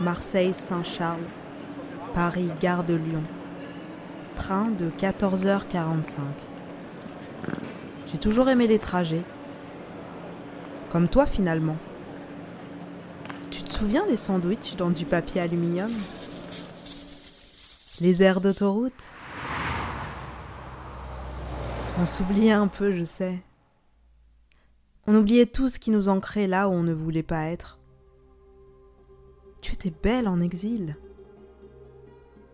Marseille-Saint-Charles, Paris-Gare de Lyon. Train de 14h45. J'ai toujours aimé les trajets. Comme toi finalement. Tu te souviens les sandwichs dans du papier aluminium? Les aires d'autoroute? On s'oubliait un peu, je sais. On oubliait tout ce qui nous ancrait là où on ne voulait pas être. Tu étais belle en exil.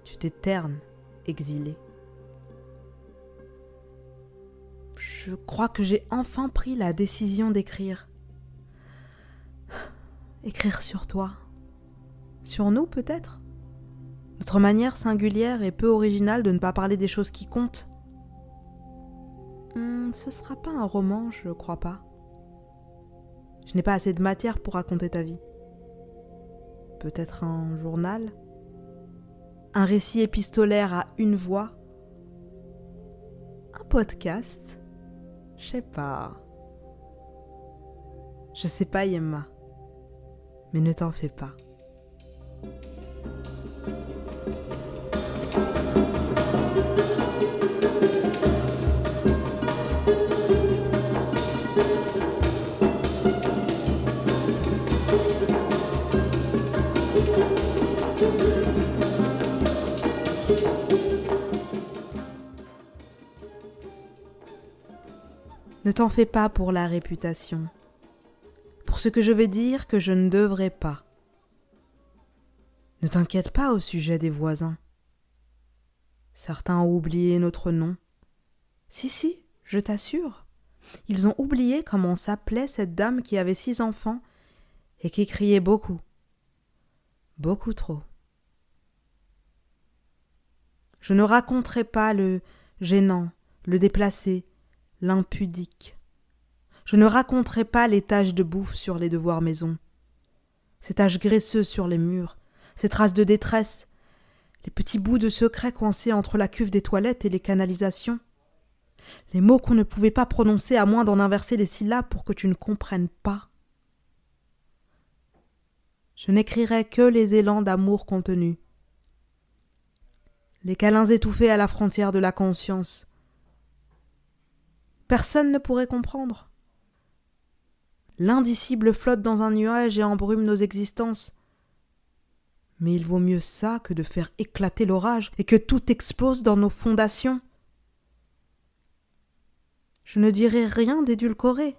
Tu étais terne, exilée. Je crois que j'ai enfin pris la décision d'écrire. Écrire sur toi. Sur nous peut-être? Notre manière singulière et peu originale de ne pas parler des choses qui comptent. Hmm, ce sera pas un roman, je crois pas. Je n'ai pas assez de matière pour raconter ta vie peut-être un journal, un récit épistolaire à une voix, un podcast, je sais pas. Je sais pas, Yemma, mais ne t'en fais pas. Ne t'en fais pas pour la réputation, pour ce que je vais dire que je ne devrais pas. Ne t'inquiète pas au sujet des voisins. Certains ont oublié notre nom. Si, si, je t'assure. Ils ont oublié comment s'appelait cette dame qui avait six enfants et qui criait beaucoup. Beaucoup trop. Je ne raconterai pas le gênant, le déplacé, l'impudique. Je ne raconterai pas les taches de bouffe sur les devoirs maison, ces taches graisseuses sur les murs, ces traces de détresse, les petits bouts de secret coincés entre la cuve des toilettes et les canalisations, les mots qu'on ne pouvait pas prononcer à moins d'en inverser les syllabes pour que tu ne comprennes pas. Je n'écrirai que les élans d'amour contenus, les câlins étouffés à la frontière de la conscience, Personne ne pourrait comprendre. L'indicible flotte dans un nuage et embrume nos existences. Mais il vaut mieux ça que de faire éclater l'orage et que tout explose dans nos fondations. Je ne dirai rien d'édulcoré.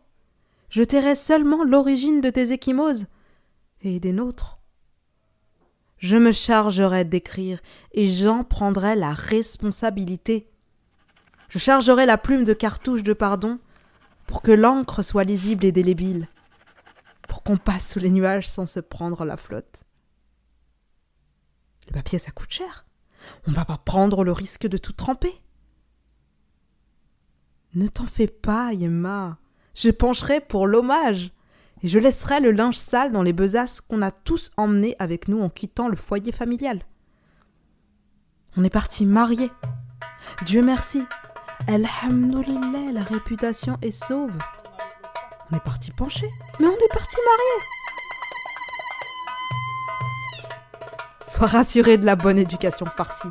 Je tairai seulement l'origine de tes échymoses et des nôtres. Je me chargerai d'écrire et j'en prendrai la responsabilité. Je chargerai la plume de cartouche de pardon pour que l'encre soit lisible et délébile, pour qu'on passe sous les nuages sans se prendre la flotte. Le papier, ça coûte cher. On ne va pas prendre le risque de tout tremper. Ne t'en fais pas, Yemma. Je pencherai pour l'hommage et je laisserai le linge sale dans les besaces qu'on a tous emmenés avec nous en quittant le foyer familial. On est parti mariés. Dieu merci, Alhamdulillah, la réputation est sauve. On est parti pencher, mais on est parti marier. Sois rassuré de la bonne éducation farcie.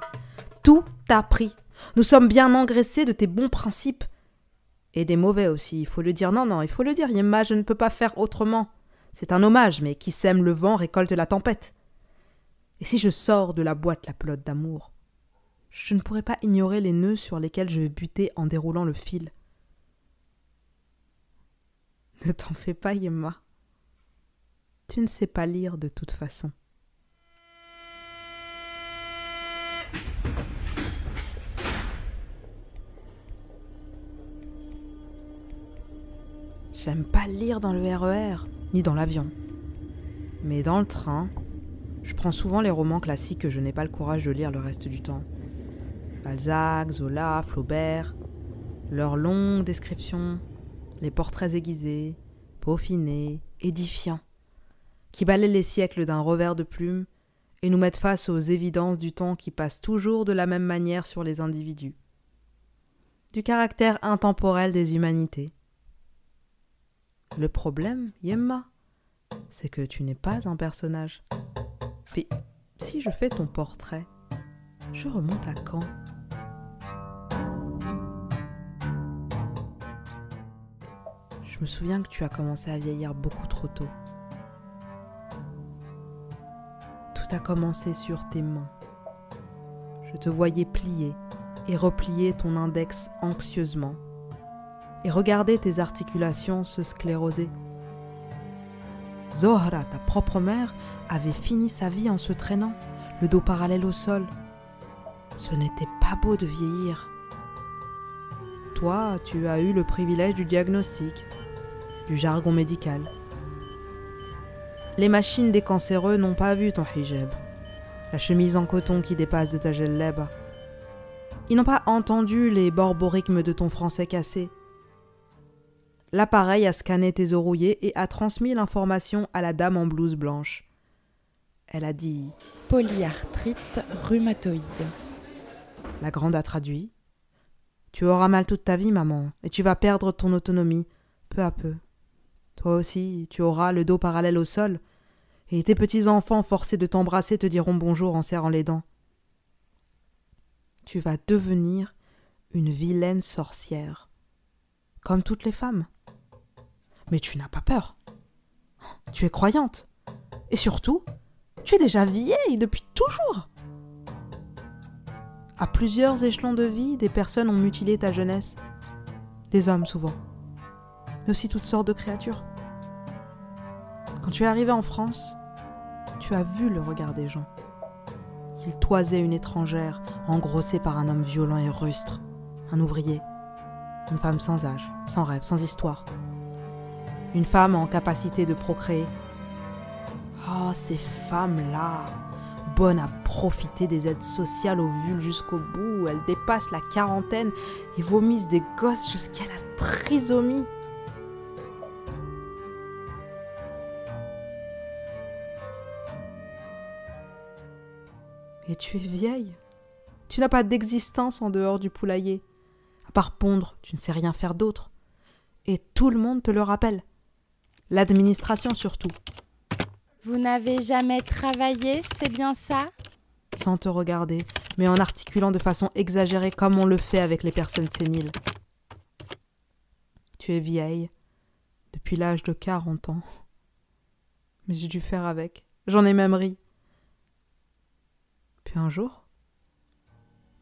Tout t'a pris. Nous sommes bien engraissés de tes bons principes. Et des mauvais aussi, il faut le dire. Non, non, il faut le dire. Yemma, je ne peux pas faire autrement. C'est un hommage, mais qui sème le vent récolte la tempête. Et si je sors de la boîte la pelote d'amour je ne pourrais pas ignorer les nœuds sur lesquels je butais en déroulant le fil. Ne t'en fais pas, Yemma. Tu ne sais pas lire de toute façon. J'aime pas lire dans le RER, e ni dans l'avion. Mais dans le train, je prends souvent les romans classiques que je n'ai pas le courage de lire le reste du temps. Balzac, Zola, Flaubert, leurs longues descriptions, les portraits aiguisés, peaufinés, édifiants, qui balaient les siècles d'un revers de plume et nous mettent face aux évidences du temps qui passe toujours de la même manière sur les individus, du caractère intemporel des humanités. Le problème, Yemma, c'est que tu n'es pas un personnage. Mais si je fais ton portrait, je remonte à quand? Me souviens que tu as commencé à vieillir beaucoup trop tôt. Tout a commencé sur tes mains. Je te voyais plier et replier ton index anxieusement et regarder tes articulations se scléroser. Zohra, ta propre mère, avait fini sa vie en se traînant, le dos parallèle au sol. Ce n'était pas beau de vieillir. Toi, tu as eu le privilège du diagnostic, du jargon médical. Les machines des cancéreux n'ont pas vu ton hijab, la chemise en coton qui dépasse de ta lèvre. Ils n'ont pas entendu les borborigmes de ton français cassé. L'appareil a scanné tes os rouillés et a transmis l'information à la dame en blouse blanche. Elle a dit Polyarthrite rhumatoïde. La grande a traduit Tu auras mal toute ta vie, maman, et tu vas perdre ton autonomie, peu à peu. Toi aussi, tu auras le dos parallèle au sol, et tes petits enfants forcés de t'embrasser te diront bonjour en serrant les dents. Tu vas devenir une vilaine sorcière, comme toutes les femmes. Mais tu n'as pas peur. Tu es croyante. Et surtout, tu es déjà vieille depuis toujours. À plusieurs échelons de vie, des personnes ont mutilé ta jeunesse. Des hommes souvent. Mais aussi toutes sortes de créatures. Quand tu es arrivé en France, tu as vu le regard des gens. Ils toisaient une étrangère, engrossée par un homme violent et rustre, un ouvrier, une femme sans âge, sans rêve, sans histoire, une femme en capacité de procréer. Oh, ces femmes-là, bonnes à profiter des aides sociales au vulve jusqu'au bout, elles dépassent la quarantaine et vomissent des gosses jusqu'à la trisomie. Et tu es vieille. Tu n'as pas d'existence en dehors du poulailler. À part pondre, tu ne sais rien faire d'autre. Et tout le monde te le rappelle. L'administration surtout. Vous n'avez jamais travaillé, c'est bien ça? Sans te regarder, mais en articulant de façon exagérée comme on le fait avec les personnes séniles. Tu es vieille, depuis l'âge de quarante ans. Mais j'ai dû faire avec. J'en ai même ri. Puis un jour,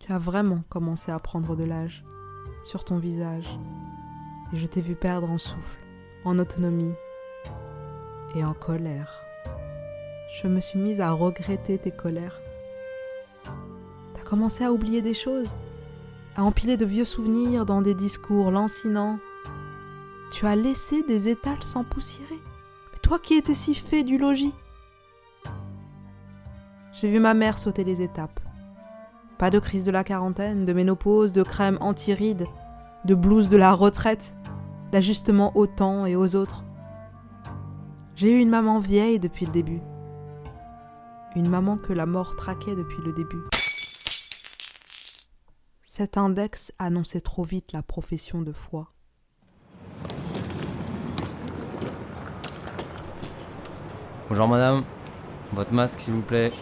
tu as vraiment commencé à prendre de l'âge sur ton visage. Et je t'ai vu perdre en souffle, en autonomie et en colère. Je me suis mise à regretter tes colères. T'as commencé à oublier des choses, à empiler de vieux souvenirs dans des discours lancinants. Tu as laissé des étals s'empoussiérer. Mais toi qui étais si fait du logis. J'ai vu ma mère sauter les étapes. Pas de crise de la quarantaine, de ménopause, de crème anti-rides, de blouse de la retraite, d'ajustement au temps et aux autres. J'ai eu une maman vieille depuis le début. Une maman que la mort traquait depuis le début. Cet index annonçait trop vite la profession de foi. Bonjour madame, votre masque s'il vous plaît.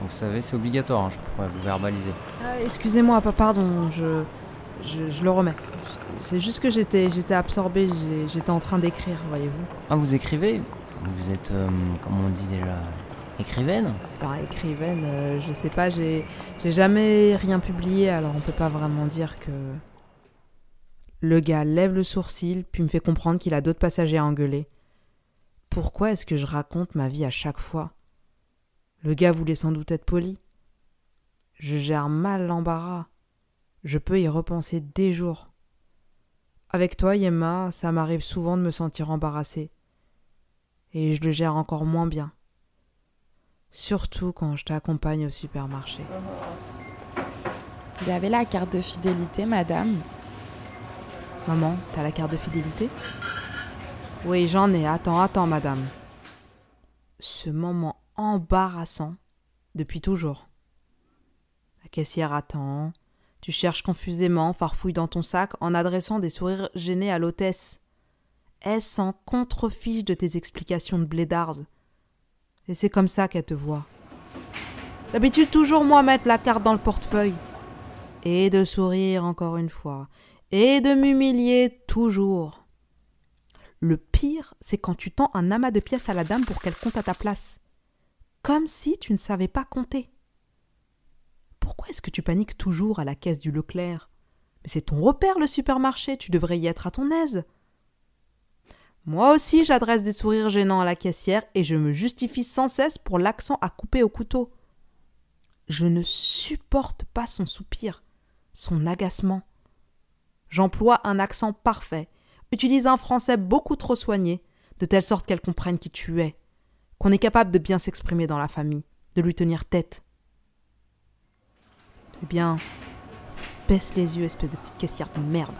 Vous savez, c'est obligatoire, hein, je pourrais vous verbaliser. Ah, excusez-moi, pardon, je, je, le remets. C'est juste que j'étais, j'étais absorbée, j'étais en train d'écrire, voyez-vous. Ah, vous écrivez? Vous êtes, euh, comment on dit déjà, écrivaine? Bah, écrivaine, euh, je sais pas, j'ai, j'ai jamais rien publié, alors on peut pas vraiment dire que. Le gars lève le sourcil, puis me fait comprendre qu'il a d'autres passagers à engueuler. Pourquoi est-ce que je raconte ma vie à chaque fois? Le gars voulait sans doute être poli. Je gère mal l'embarras. Je peux y repenser des jours. Avec toi, Yemma, ça m'arrive souvent de me sentir embarrassée. Et je le gère encore moins bien. Surtout quand je t'accompagne au supermarché. Vous avez la carte de fidélité, madame? Maman, t'as la carte de fidélité? Oui, j'en ai. Attends, attends, madame. Ce moment embarrassant depuis toujours. La caissière attend, tu cherches confusément, farfouille dans ton sac en adressant des sourires gênés à l'hôtesse. Est-ce en contrefiche de tes explications de blédarde? Et c'est comme ça qu'elle te voit. D'habitude, toujours moi mettre la carte dans le portefeuille. Et de sourire encore une fois. Et de m'humilier toujours. Le pire, c'est quand tu tends un amas de pièces à la dame pour qu'elle compte à ta place. Comme si tu ne savais pas compter. Pourquoi est-ce que tu paniques toujours à la caisse du Leclerc? Mais c'est ton repère, le supermarché, tu devrais y être à ton aise. Moi aussi, j'adresse des sourires gênants à la caissière et je me justifie sans cesse pour l'accent à couper au couteau. Je ne supporte pas son soupir, son agacement. J'emploie un accent parfait, utilise un français beaucoup trop soigné, de telle sorte qu'elle comprenne qui tu es, qu'on est capable de bien s'exprimer dans la famille, de lui tenir tête. Eh bien, baisse les yeux, espèce de petite caissière de merde.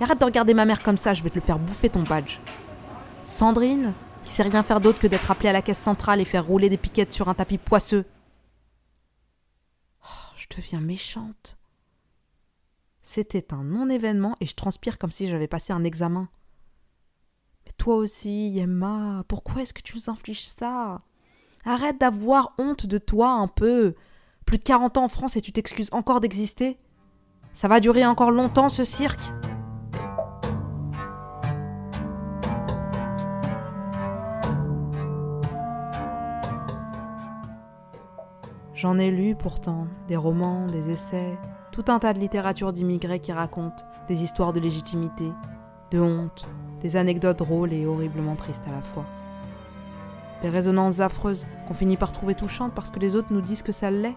arrête de regarder ma mère comme ça, je vais te le faire bouffer ton badge. Sandrine, qui sait rien faire d'autre que d'être appelée à la caisse centrale et faire rouler des piquettes sur un tapis poisseux. Oh, je deviens méchante. C'était un non-événement et je transpire comme si j'avais passé un examen. Toi aussi, Emma, pourquoi est-ce que tu nous infliges ça? Arrête d'avoir honte de toi un peu. Plus de 40 ans en France et tu t'excuses encore d'exister. Ça va durer encore longtemps ce cirque. J'en ai lu pourtant des romans, des essais, tout un tas de littérature d'immigrés qui racontent des histoires de légitimité, de honte, des anecdotes drôles et horriblement tristes à la fois. Des résonances affreuses qu'on finit par trouver touchantes parce que les autres nous disent que ça l'est.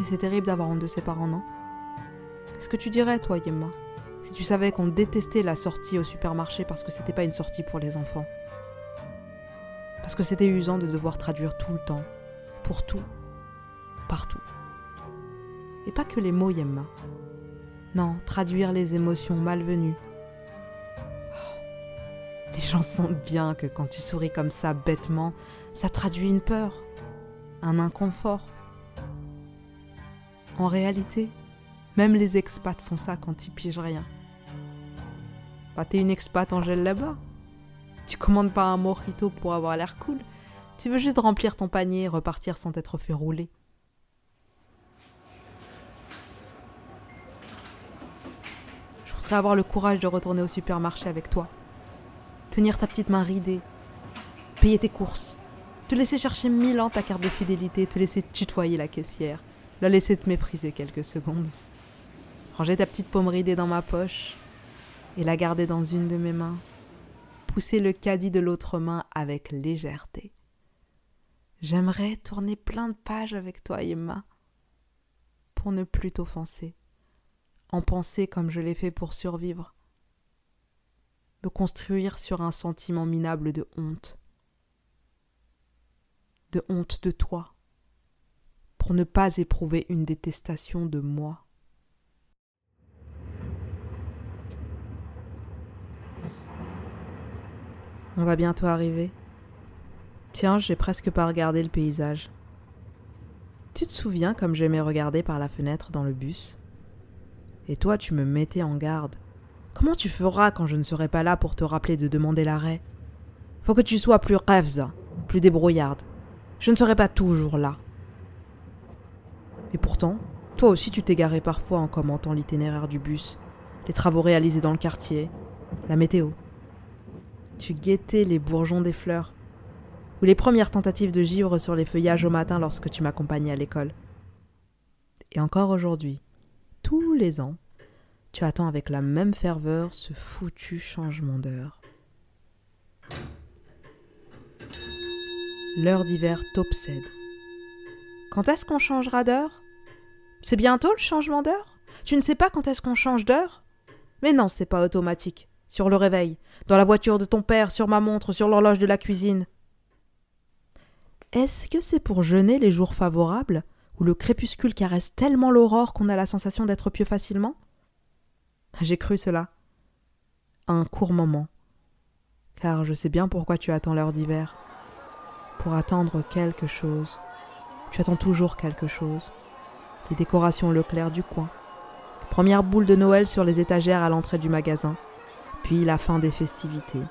Et c'est terrible d'avoir honte de ses parents, non? Qu'est-ce que tu dirais, toi, Yemma, si tu savais qu'on détestait la sortie au supermarché parce que c'était pas une sortie pour les enfants? Parce que c'était usant de devoir traduire tout le temps, pour tout, partout. Et pas que les mots, Yemma. Non, traduire les émotions malvenues. Oh, les gens sentent bien que quand tu souris comme ça bêtement, ça traduit une peur, un inconfort. En réalité, même les expats font ça quand ils pigent rien. Bah, t'es une expat Angèle là-bas. Tu commandes pas un mojito pour avoir l'air cool. Tu veux juste remplir ton panier et repartir sans t'être fait rouler. Avoir le courage de retourner au supermarché avec toi. Tenir ta petite main ridée. Payer tes courses. Te laisser chercher mille ans ta carte de fidélité. Te laisser tutoyer la caissière la laisser te mépriser quelques secondes, ranger ta petite paume ridée dans ma poche et la garder dans une de mes mains, pousser le caddie de l'autre main avec légèreté. J'aimerais tourner plein de pages avec toi, Emma, pour ne plus t'offenser, en penser comme je l'ai fait pour survivre, me construire sur un sentiment minable de honte, de honte de toi pour ne pas éprouver une détestation de moi. On va bientôt arriver. Tiens, j'ai presque pas regardé le paysage. Tu te souviens comme j'aimais regarder par la fenêtre dans le bus? Et toi, tu me mettais en garde. Comment tu feras quand je ne serai pas là pour te rappeler de demander l'arrêt? Faut que tu sois plus rêve, plus débrouillarde. Je ne serai pas toujours là. Et pourtant, toi aussi tu garé parfois en commentant l'itinéraire du bus, les travaux réalisés dans le quartier, la météo. Tu guettais les bourgeons des fleurs, ou les premières tentatives de givre sur les feuillages au matin lorsque tu m'accompagnais à l'école. Et encore aujourd'hui, tous les ans, tu attends avec la même ferveur ce foutu changement d'heure. L'heure d'hiver t'obsède. Quand est-ce qu'on changera d'heure? C'est bientôt le changement d'heure? Tu ne sais pas quand est-ce qu'on change d'heure? Mais non, c'est pas automatique. Sur le réveil, dans la voiture de ton père, sur ma montre, sur l'horloge de la cuisine. Est-ce que c'est pour jeûner les jours favorables, où le crépuscule caresse tellement l'aurore qu'on a la sensation d'être pieux facilement? J'ai cru cela. Un court moment. Car je sais bien pourquoi tu attends l'heure d'hiver. Pour attendre quelque chose. Tu attends toujours quelque chose. Les décorations Leclerc du coin. Première boule de Noël sur les étagères à l'entrée du magasin. Puis la fin des festivités.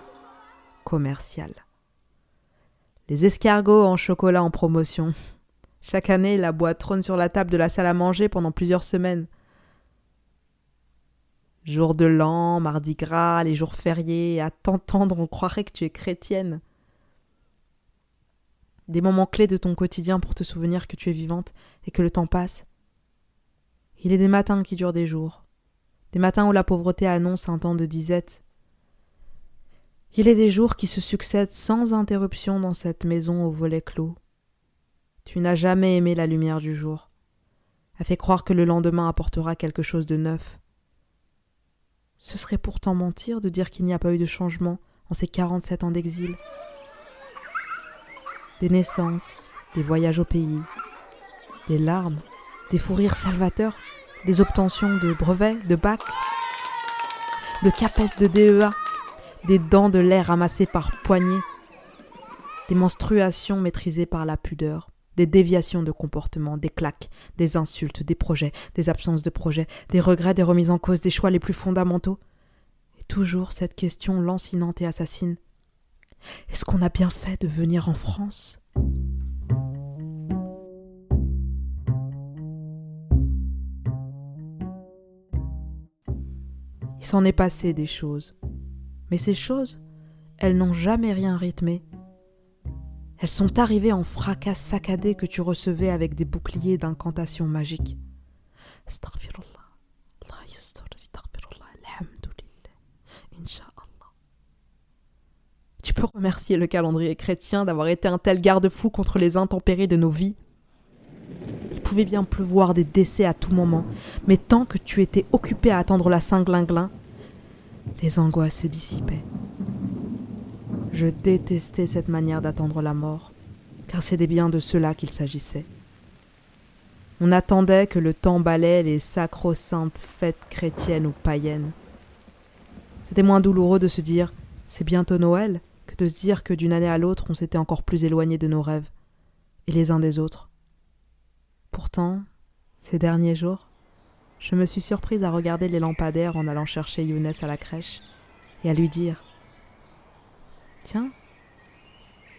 Commerciales. Les escargots en chocolat en promotion. Chaque année, la boîte trône sur la table de la salle à manger pendant plusieurs semaines. Jour de l'an, mardi gras, les jours fériés, à t'entendre, on croirait que tu es chrétienne. Des moments clés de ton quotidien pour te souvenir que tu es vivante et que le temps passe. Il est des matins qui durent des jours, des matins où la pauvreté annonce un temps de disette. Il est des jours qui se succèdent sans interruption dans cette maison au volet clos. Tu n'as jamais aimé la lumière du jour, a fait croire que le lendemain apportera quelque chose de neuf. Ce serait pourtant mentir de dire qu'il n'y a pas eu de changement en ces quarante-sept ans d'exil. Des naissances, des voyages au pays, des larmes, des fous rires salvateurs, des obtentions de brevets, de bac, de CAPES, de DEA, des dents de l'air ramassées par poignées, des menstruations maîtrisées par la pudeur, des déviations de comportement, des claques, des insultes, des projets, des absences de projets, des regrets, des remises en cause, des choix les plus fondamentaux. Et toujours cette question lancinante et assassine. Est-ce qu'on a bien fait de venir en France? Il s'en est passé des choses. Mais ces choses, elles n'ont jamais rien rythmé, elles sont arrivées en fracas saccadé que tu recevais avec des boucliers d'incantations magiques. Tu peux remercier le calendrier chrétien d'avoir été un tel garde-fou contre les intempéries de nos vies. Il pouvait bien pleuvoir des décès à tout moment, mais tant que tu étais occupé à attendre la Saint-Glinglin, les angoisses se dissipaient. Je détestais cette manière d'attendre la mort, car c'était bien de cela qu'il s'agissait. On attendait que le temps balaie les sacro-saintes fêtes chrétiennes ou païennes. C'était moins douloureux de se dire c'est bientôt Noël que de se dire que d'une année à l'autre on s'était encore plus éloigné de nos rêves, et les uns des autres. Pourtant, ces derniers jours, je me suis surprise à regarder les lampadaires en allant chercher Younes à la crèche et à lui dire Tiens,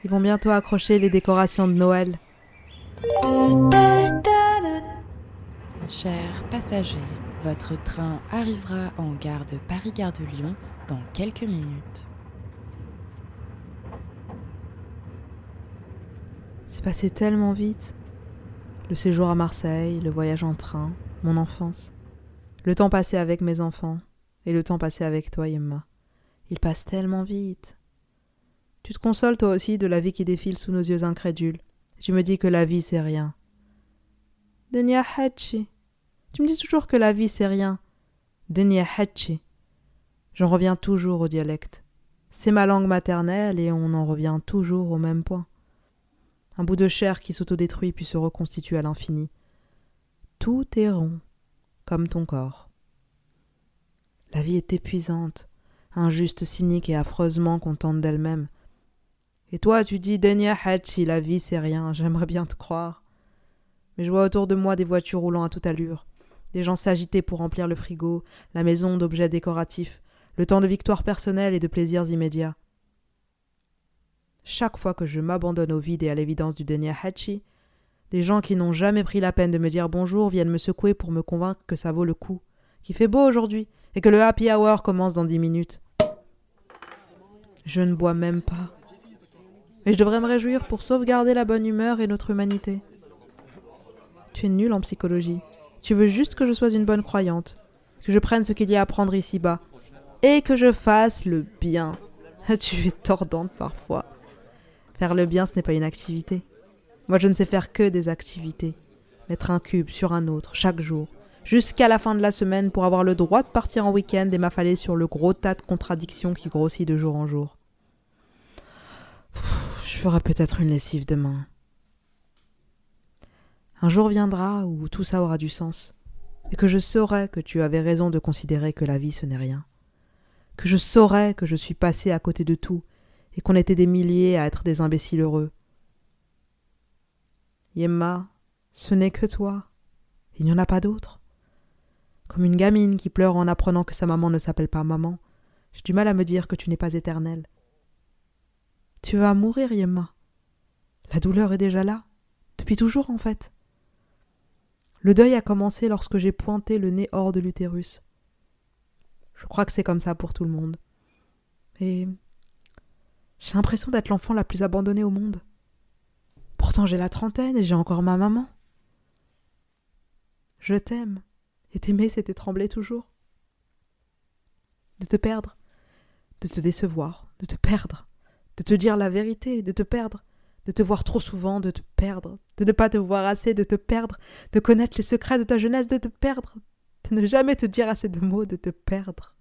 ils vont bientôt accrocher les décorations de Noël. Chers passagers, votre train arrivera en gare de Paris-Gare de Lyon dans quelques minutes. C'est passé tellement vite. Le séjour à Marseille, le voyage en train, mon enfance. Le temps passé avec mes enfants et le temps passé avec toi, Emma. Il passe tellement vite. Tu te consoles toi aussi de la vie qui défile sous nos yeux incrédules. Tu me dis que la vie c'est rien. Denia Hachi. Tu me dis toujours que la vie c'est rien. Denia Hachi. J'en reviens toujours au dialecte. C'est ma langue maternelle et on en revient toujours au même point. Un bout de chair qui s'autodétruit puis se reconstitue à l'infini. Tout est rond, comme ton corps. La vie est épuisante, injuste, cynique et affreusement contente d'elle-même. Et toi, tu dis Denia Hachi, la vie c'est rien, j'aimerais bien te croire. Mais je vois autour de moi des voitures roulant à toute allure, des gens s'agiter pour remplir le frigo, la maison d'objets décoratifs, le temps de victoire personnelle et de plaisirs immédiats. Chaque fois que je m'abandonne au vide et à l'évidence du Denia Hachi, des gens qui n'ont jamais pris la peine de me dire bonjour viennent me secouer pour me convaincre que ça vaut le coup, qu'il fait beau aujourd'hui et que le happy hour commence dans dix minutes. Je ne bois même pas. Et je devrais me réjouir pour sauvegarder la bonne humeur et notre humanité. Tu es nul en psychologie. Tu veux juste que je sois une bonne croyante, que je prenne ce qu'il y a à prendre ici-bas, et que je fasse le bien. Tu es tordante parfois. Faire le bien, ce n'est pas une activité. Moi, je ne sais faire que des activités. Mettre un cube sur un autre, chaque jour, jusqu'à la fin de la semaine pour avoir le droit de partir en week-end et m'affaler sur le gros tas de contradictions qui grossit de jour en jour. Je ferai peut-être une lessive demain. Un jour viendra où tout ça aura du sens, et que je saurai que tu avais raison de considérer que la vie ce n'est rien, que je saurai que je suis passé à côté de tout, et qu'on était des milliers à être des imbéciles heureux. Yemma, ce n'est que toi. Il n'y en a pas d'autre. Comme une gamine qui pleure en apprenant que sa maman ne s'appelle pas maman, j'ai du mal à me dire que tu n'es pas éternelle. Tu vas mourir, Yemma. La douleur est déjà là, depuis toujours en fait. Le deuil a commencé lorsque j'ai pointé le nez hors de l'utérus. Je crois que c'est comme ça pour tout le monde. Et j'ai l'impression d'être l'enfant la plus abandonnée au monde. Pourtant j'ai la trentaine et j'ai encore ma maman. Je t'aime. Et t'aimer, c'était trembler toujours. De te perdre, de te décevoir, de te perdre, de te dire la vérité, de te perdre, de te voir trop souvent, de te perdre, de ne pas te voir assez, de te perdre, de connaître les secrets de ta jeunesse, de te perdre, de ne jamais te dire assez de mots, de te perdre.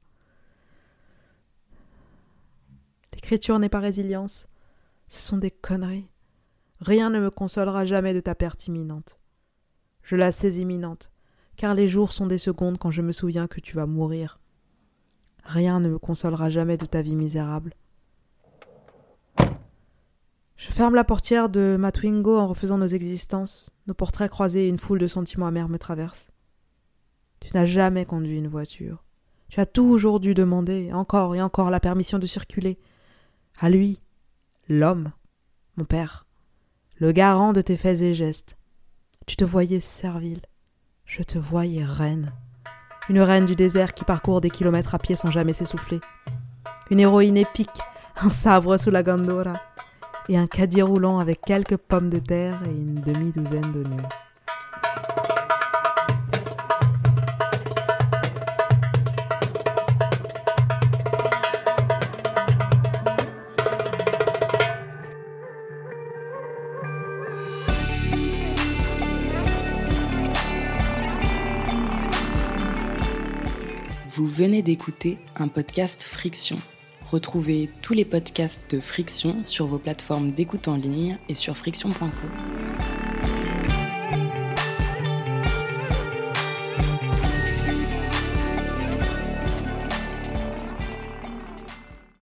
L'écriture n'est pas résilience, ce sont des conneries. Rien ne me consolera jamais de ta perte imminente. Je la sais imminente, car les jours sont des secondes quand je me souviens que tu vas mourir. Rien ne me consolera jamais de ta vie misérable. Je ferme la portière de ma Twingo en refaisant nos existences, nos portraits croisés et une foule de sentiments amers me traversent. Tu n'as jamais conduit une voiture. Tu as toujours dû demander, encore et encore, la permission de circuler. À lui, l'homme, mon père, le garant de tes faits et gestes. Tu te voyais servile, je te voyais reine. Une reine du désert qui parcourt des kilomètres à pied sans jamais s'essouffler. Une héroïne épique, un sabre sous la gandora, et un caddie roulant avec quelques pommes de terre et une demi-douzaine d'oignons. Vous venez d'écouter un podcast Friction. Retrouvez tous les podcasts de Friction sur vos plateformes d'écoute en ligne et sur friction.co.